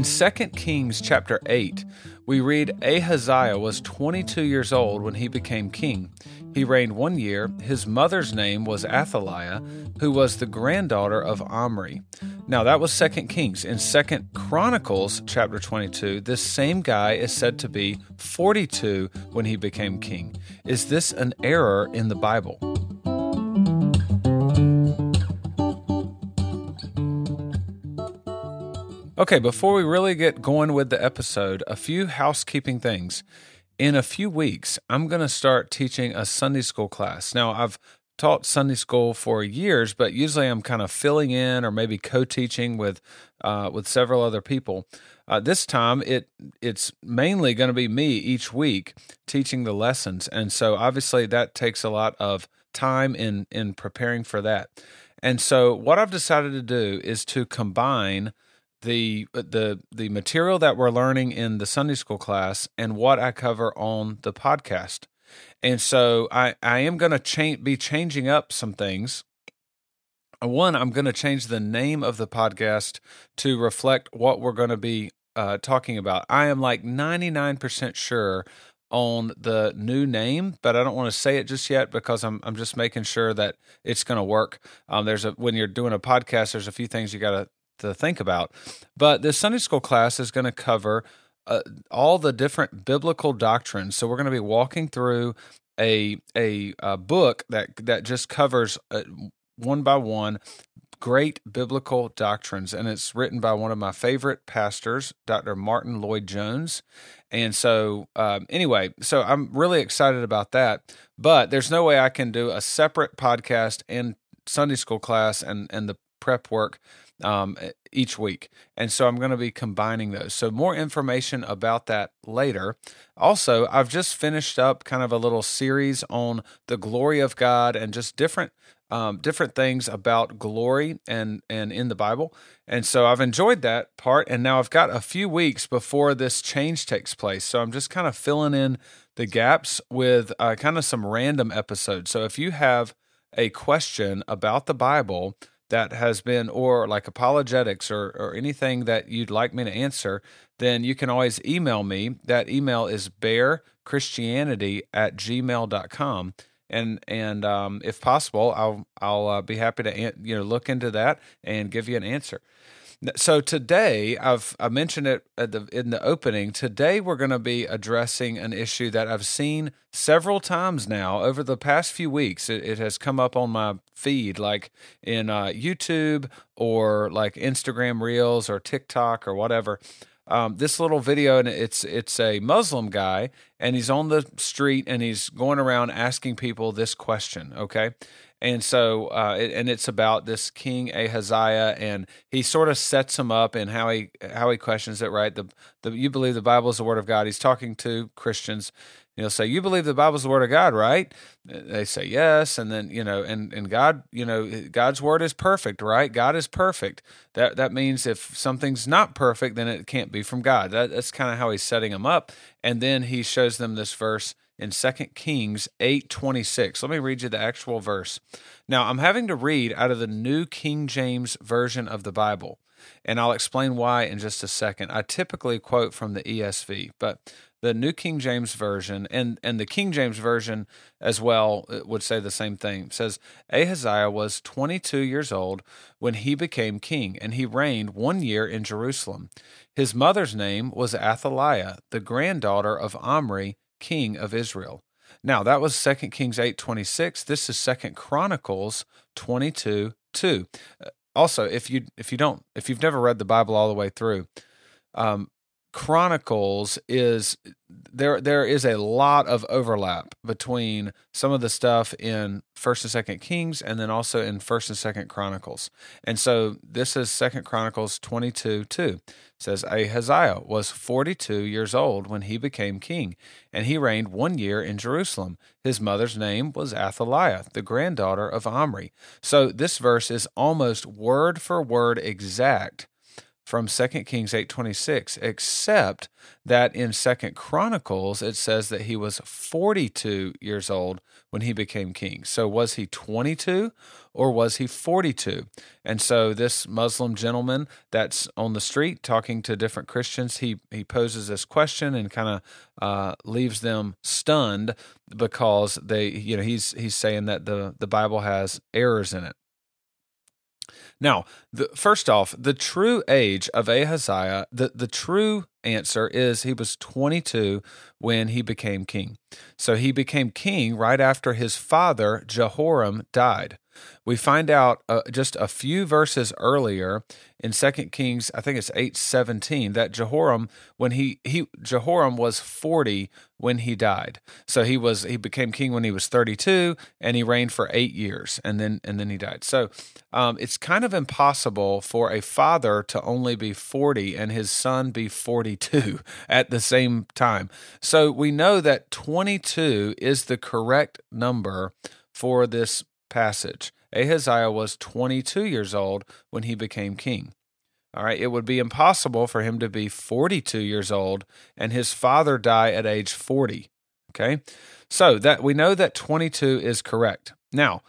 In 2 Kings chapter 8, we read Ahaziah was 22 years old when he became king. He reigned one year. His mother's name was Athaliah, who was the granddaughter of Omri. Now that was 2 Kings. In 2 Chronicles chapter 22, this same guy is said to be 42 when he became king. Is this an error in the Bible? Okay, before we really get going with the episode, a few housekeeping things. In a few weeks, I'm going to start teaching a Sunday school class. Now, I've taught Sunday school for years, but usually I'm kind of filling in or maybe co-teaching with uh, with several other people. Uh, this time, it it's mainly going to be me each week teaching the lessons, and so obviously that takes a lot of time in in preparing for that. And so, what I've decided to do is to combine the the the material that we're learning in the Sunday school class and what I cover on the podcast. And so I I am going to change be changing up some things. One, I'm going to change the name of the podcast to reflect what we're going to be uh, talking about. I am like 99% sure on the new name, but I don't want to say it just yet because I'm I'm just making sure that it's going to work. Um, there's a when you're doing a podcast, there's a few things you got to to think about. But this Sunday school class is going to cover uh, all the different biblical doctrines. So we're going to be walking through a a, a book that that just covers uh, one by one great biblical doctrines and it's written by one of my favorite pastors dr Martyn Lloyd-Jones and so um, anyway so i'm really excited about that but there's no way i can do a separate podcast and sunday school class and and the prep work um, each week. And so I'm going to be combining those. So more information about that later. Also, I've just finished up kind of a little series on the glory of God and just different um, different things about glory and and in the Bible. And so I've enjoyed that part. And now I've got a few weeks before this change takes place. So I'm just kind of filling in the gaps with uh, kind of some random episodes. So if you have a question about the Bible that has been, or like apologetics or, or anything that you'd like me to answer, then you can always email me. That email is bearchristianity at gmail.com. And, and um, if possible, I'll, I'll uh, be happy to, you know, look into that and give you an answer. So today, I've I mentioned it the, in the opening. Today, we're going to be addressing an issue that I've seen several times now over the past few weeks. It, it has come up on my feed, like in uh, YouTube or like Instagram Reels or TikTok or whatever. Um, this little video, and it's it's a Muslim guy, and he's on the street and he's going around asking people this question. Okay, and so, uh, and it's about this King Ahaziah, and he sort of sets him up and how he how he questions it. Right, the, the you believe the Bible is the Word of God. He's talking to Christians. He'll say, "You believe the Bible is the Word of God, right?" They say yes, and then you know, and and God, you know, God's Word is perfect, right? God is perfect. That that means if something's not perfect, then it can't be from God. That, that's kind of how he's setting them up, and then he shows them this verse in 2 Kings 8:26. Let me read you the actual verse. Now, I'm having to read out of the New King James version of the Bible, and I'll explain why in just a second. I typically quote from the ESV, but the New King James version and and the King James version as well uh, would say the same thing. It says Ahaziah was 22 years old when he became king, and he reigned one year in Jerusalem. His mother's name was Athaliah, the granddaughter of Omri, king of Israel. Now that was 2 Kings 8:26. This is 2 Chronicles 22 2. Uh, also, if you if you don't if you've never read the Bible all the way through, um, Chronicles is there there is a lot of overlap between some of the stuff in First and Second Kings and then also in First and Second Chronicles. And so this is Second Chronicles 22 2. It says Ahaziah was 42 years old when he became king, and he reigned one year in Jerusalem. His mother's name was Athaliah, the granddaughter of Omri. So this verse is almost word for word exact from 2 Kings 8:26 except that in 2 Chronicles it says that he was 42 years old when he became king. So was he 22 or was he 42? And so this Muslim gentleman that's on the street talking to different Christians, he he poses this question and kind of uh, leaves them stunned because they you know he's he's saying that the the Bible has errors in it. Now, the, first off, the true age of Ahaziah, the, the true answer is he was 22 when he became king. So he became king right after his father, Jehoram, died. We find out uh, just a few verses earlier in Second Kings, I think it's eight seventeen, that Jehoram, when he he Jehoram was forty when he died. So he was he became king when he was thirty two, and he reigned for eight years, and then and then he died. So um, it's kind of impossible for a father to only be forty and his son be forty two at the same time. So we know that twenty two is the correct number for this passage. Ahaziah was 22 years old when he became king. All right, it would be impossible for him to be 42 years old and his father die at age 40. Okay? So that we know that 22 is correct. Now,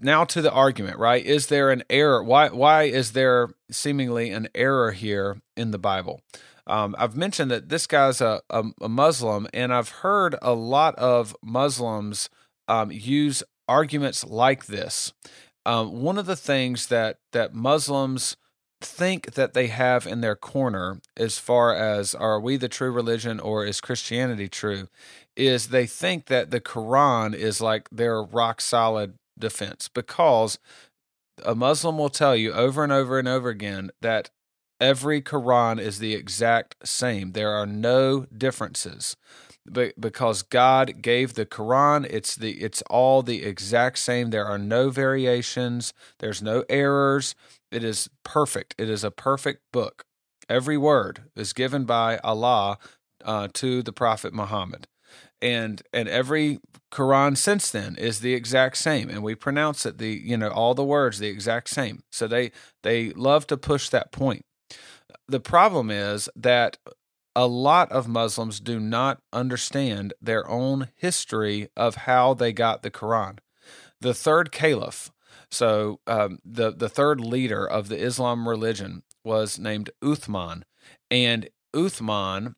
now to the argument, right? Is there an error? Why why is there seemingly an error here in the Bible? Um, I've mentioned that this guy's a, a, a, Muslim, and I've heard a lot of Muslims um, use arguments like this. Um, one of the things that that Muslims think that they have in their corner, as far as are we the true religion or is Christianity true, is they think that the Quran is like their rock solid defense because a Muslim will tell you over and over and over again that every Quran is the exact same. There are no differences because God gave the Quran. It's the it's all the exact same. There are no variations. There's no errors. It is perfect. It is a perfect book. Every word is given by Allah uh, to the Prophet Muhammad, and and every Quran since then is the exact same, and we pronounce it the you know all the words the exact same. So they they love to push that point. The problem is that a lot of Muslims do not understand their own history of how they got the Quran. The third caliph, so um, the the third leader of the Islam religion, was named Uthman, and Uthman.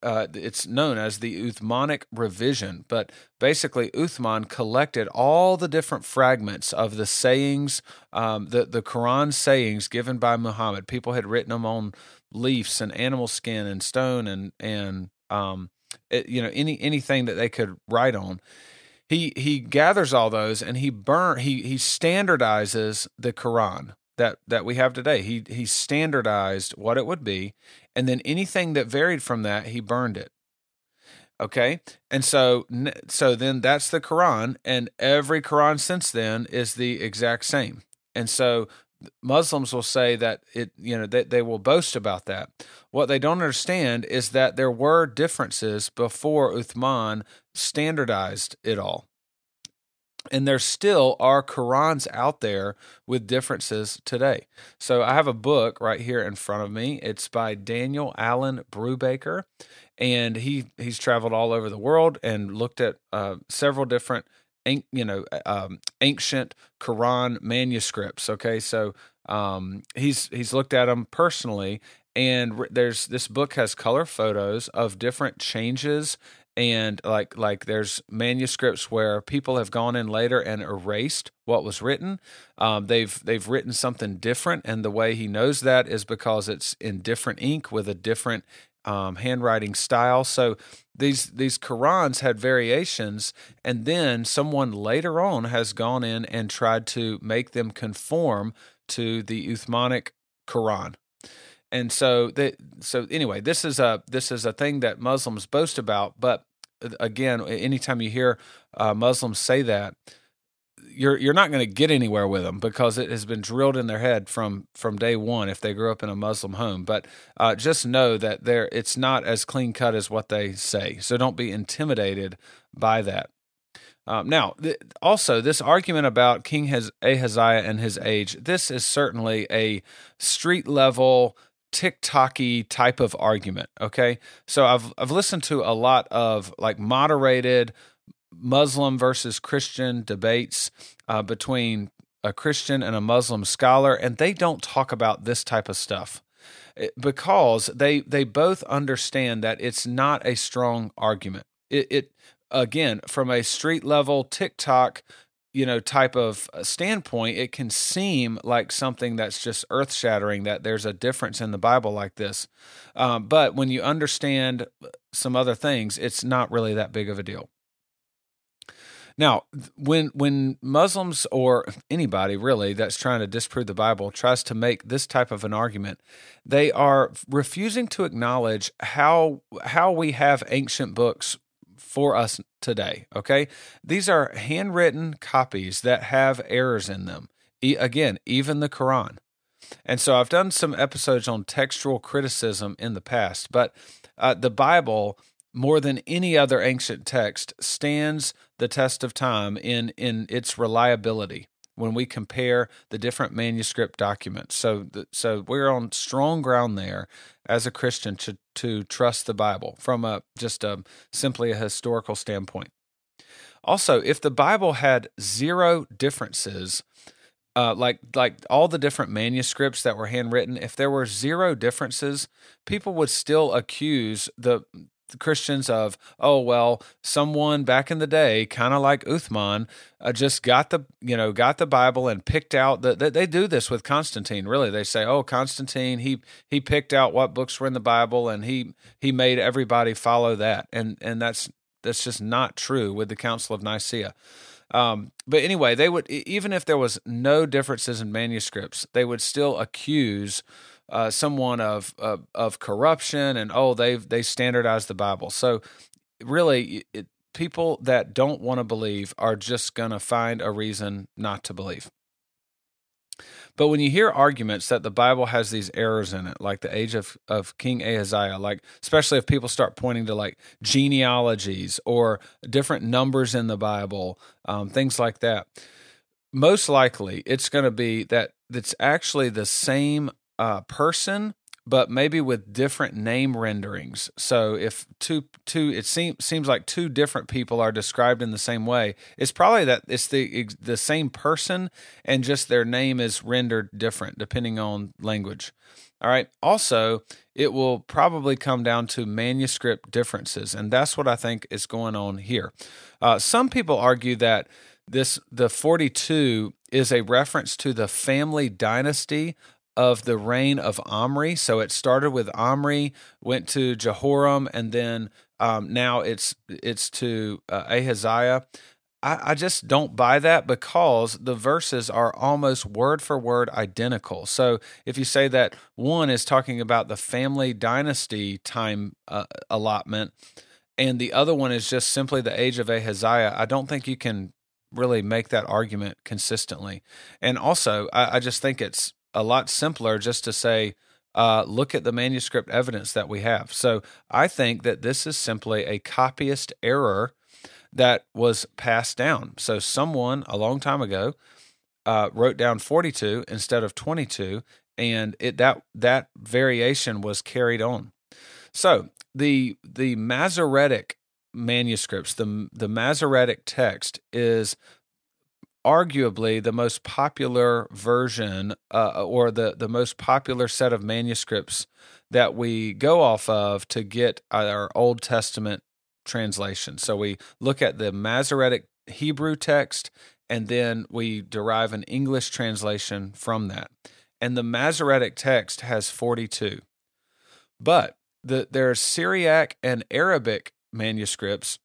Uh, it's known as the Uthmanic revision, but basically Uthman collected all the different fragments of the sayings, um, the the Quran sayings given by Muhammad. People had written them on leaves and animal skin and stone and and um it, you know any anything that they could write on. He he gathers all those and he burn he he standardizes the quran that that we have today. He he standardized what it would be and then anything that varied from that he burned it. Okay? And so so then that's the quran and every quran since then is the exact same. And so Muslims will say that it, you know, they, they will boast about that. What they don't understand is that there were differences before Uthman standardized it all. And there still are Qurans out there with differences today. So I have a book right here in front of me. It's by Daniel Allen Brubaker, and he he's traveled all over the world and looked at uh, several different you know um, ancient Quran manuscripts. Okay, so um, he's he's looked at them personally, and there's this book has color photos of different changes and like like there's manuscripts where people have gone in later and erased what was written um, they've they've written something different and the way he knows that is because it's in different ink with a different um, handwriting style. So these these Qurans had variations, and then someone later on has gone in and tried to make them conform to the Uthmanic Quran. And so that so anyway, this is a this is a thing that Muslims boast about. But uh, again, anytime you hear uh, Muslims say that, you're you're not going to get anywhere with them because it has been drilled in their head from from day one if they grew up in a Muslim home. But uh, just know that there it's not as clean cut as what they say. So don't be intimidated by that. Um, now, th- also this argument about King has Ahaziah and his age. This is certainly a street level TikToky type of argument. Okay, so I've I've listened to a lot of like moderated Muslim versus Christian debates uh, between a Christian and a Muslim scholar, and they don't talk about this type of stuff. Eh, because they they both understand that it's not a strong argument. It, it again from a street level TikTok you know type of uh, standpoint it can seem like something that's just earth shattering that there's a difference in the bible like this. Um, but when you understand some other things it's not really that big of a deal now when when muslims or anybody really that's trying to disprove the bible tries to make this type of an argument they are refusing to acknowledge how how we have ancient books for us today. Okay. These are handwritten copies that have errors in them. E- again, even the Quran. And so I've done some episodes on textual criticism in the past, but uh, the Bible, more than any other ancient text, stands the test of time in, in its reliability when we compare the different manuscript documents. So, so we're on strong ground there as a Christian to to trust the Bible from a just a simply a historical standpoint. Also, if the Bible had zero differences, uh, like like all the different manuscripts that were handwritten, if there were zero differences, people would still accuse the Christians of, oh well, someone back in the day, kind of like Uthman, uh, just got the you know got the Bible and picked out the, they do this with Constantine. Really, they say, oh Constantine, he he picked out what books were in the Bible and he he made everybody follow that, and and that's that's just not true with the Council of Nicaea. Um, but anyway, they would even if there was no differences in manuscripts, they would still accuse uh, someone of, of, of corruption and oh they've they standardized the Bible. So really, it, people that don't want to believe are just going to find a reason not to believe. But when you hear arguments that the Bible has these errors in it, like the age of, of King Ahaziah, like especially if people start pointing to like genealogies or different numbers in the Bible, um, things like that, most likely it's going to be that it's actually the same uh, person, but maybe with different name renderings. So if two two it seems seems like two different people are described in the same way, it's probably that it's the the same person and just their name is rendered different depending on language. All right. Also, it will probably come down to manuscript differences, and that's what I think is going on here. Uh, some people argue that this the 42 is a reference to the family dynasty of the reign of Omri. So it started with Omri, went to Jehoram, and then um, now it's it's to uh, Ahaziah. I, I just don't buy that because the verses are almost word for word identical. So if you say that one is talking about the family dynasty time uh, allotment, and the other one is just simply the age of Ahaziah, I don't think you can really make that argument consistently. And also, I, I just think it's a lot simpler just to say, uh, look at the manuscript evidence that we have. So I think that this is simply a copyist error that was passed down. So someone a long time ago uh, wrote down 42 instead of 22, and it that that variation was carried on. So the the Masoretic manuscripts, the the Masoretic text is arguably the most popular version uh, or the, the most popular set of manuscripts that we go off of to get our Old Testament translation. So we look at the Masoretic Hebrew text and then we derive an English translation from that. And the Masoretic text has 42. But the, are Syriac and Arabic manuscripts,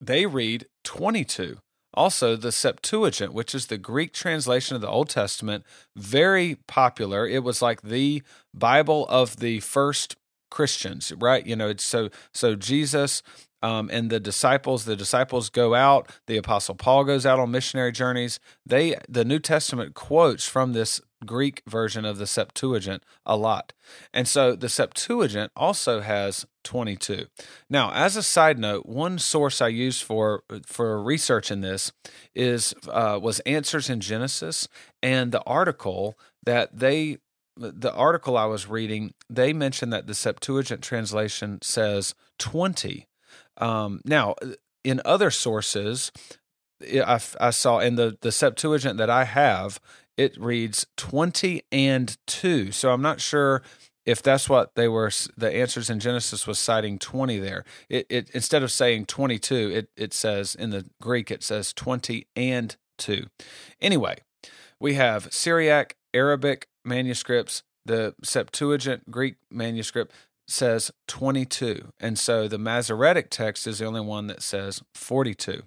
they read 22. Also, the Septuagint, which is the Greek translation of the Old Testament, very popular. It was like the Bible of the first Christians, right? You know, it's so so Jesus um, and the disciples. The disciples go out. The apostle Paul goes out on missionary journeys. They the New Testament quotes from this Greek version of the Septuagint a lot. And so the Septuagint also has 22. Now, as a side note, one source I used for for research in this is uh, was Answers in Genesis, and the article that they the article I was reading, they mentioned that the Septuagint translation says 20. Um, now, in other sources, I, I saw in the, the Septuagint that I have, it reads 20 and 2. So I'm not sure if that's what they were the answers in genesis was citing 20 there it, it instead of saying 22 it, it says in the greek it says 20 and 2 anyway we have syriac arabic manuscripts the septuagint greek manuscript says 22 and so the masoretic text is the only one that says 42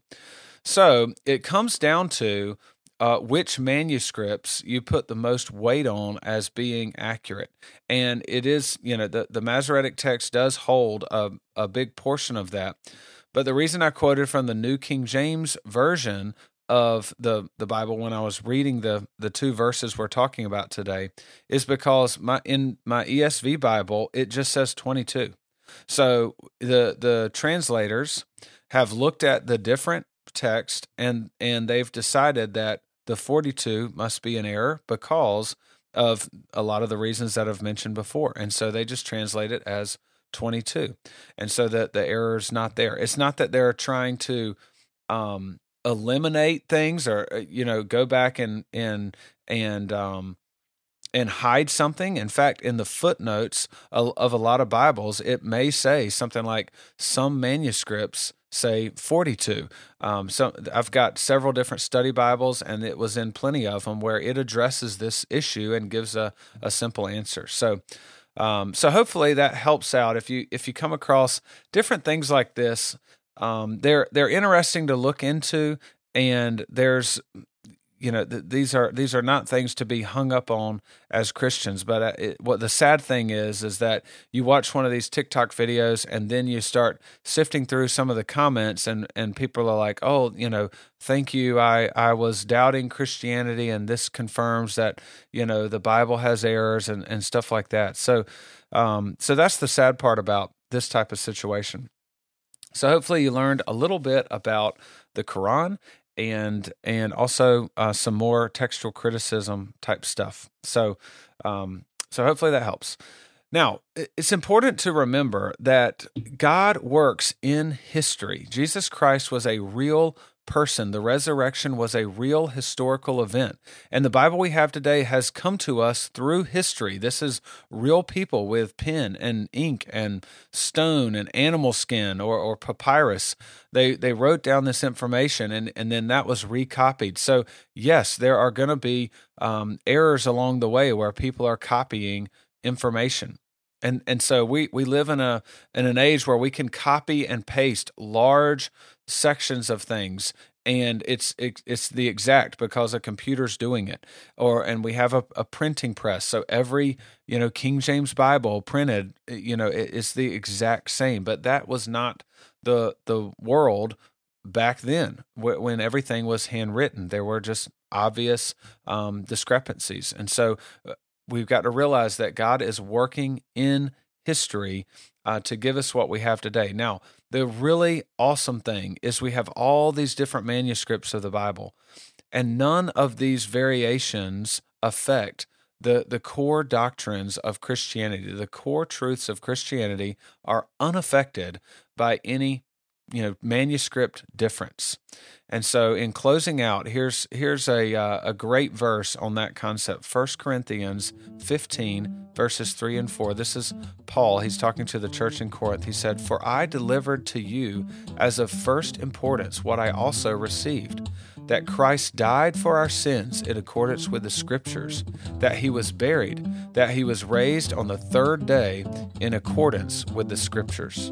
so it comes down to uh, which manuscripts you put the most weight on as being accurate. And it is, you know, the, the Masoretic text does hold a, a big portion of that. But the reason I quoted from the New King James Version of the, the Bible when I was reading the, the two verses we're talking about today is because my in my ESV Bible, it just says 22. So the the translators have looked at the different text and and they've decided that the 42 must be an error because of a lot of the reasons that I've mentioned before. And so they just translate it as 22. And so that the error is not there. It's not that they're trying to um, eliminate things or, uh, you know, go back and, and, and, um, and hide something. In fact, in the footnotes of a lot of Bibles, it may say something like some manuscripts say 42. Um, so I've got several different study Bibles, and it was in plenty of them where it addresses this issue and gives a, a simple answer. So, um, so hopefully that helps out. If you if you come across different things like this, um, they're they're interesting to look into, and there's you know th- these are these are not things to be hung up on as Christians. But uh, it, what the sad thing is is that you watch one of these TikTok videos and then you start sifting through some of the comments and and people are like, oh, you know, thank you. I I was doubting Christianity and this confirms that you know the Bible has errors and and stuff like that. So um so that's the sad part about this type of situation. So hopefully you learned a little bit about the Quran and and also uh, some more textual criticism type stuff. So um, so hopefully that helps. Now, it's important to remember that God works in history. Jesus Christ was a real person. The resurrection was a real historical event. And the Bible we have today has come to us through history. This is real people with pen and ink and stone and animal skin or, or papyrus. They, they wrote down this information and, and then that was recopied. So, yes, there are going to be um, errors along the way where people are copying information and and so we we live in a in an age where we can copy and paste large sections of things and it's it's the exact because a computer's doing it. Or and we have a, a printing press so every you know king james bible printed you know it's the exact same. But that was not the the world back then when everything was handwritten. There were just obvious um, discrepancies. And so uh, we've got to realize that god is working in history uh, to give us what we have today. Now, the really awesome thing is we have all these different manuscripts of the Bible, and none of these variations affect the, the core doctrines of Christianity. The core truths of Christianity are unaffected by any you know manuscript difference. And so, in closing out, here's here's a uh, a great verse on that concept. 1 Corinthians 15 verses 3 and 4. This is Paul. He's talking to the church in Corinth. He said, "For I delivered to you as of first importance what I also received." That Christ died for our sins in accordance with the Scriptures, that he was buried, that he was raised on the third day in accordance with the Scriptures.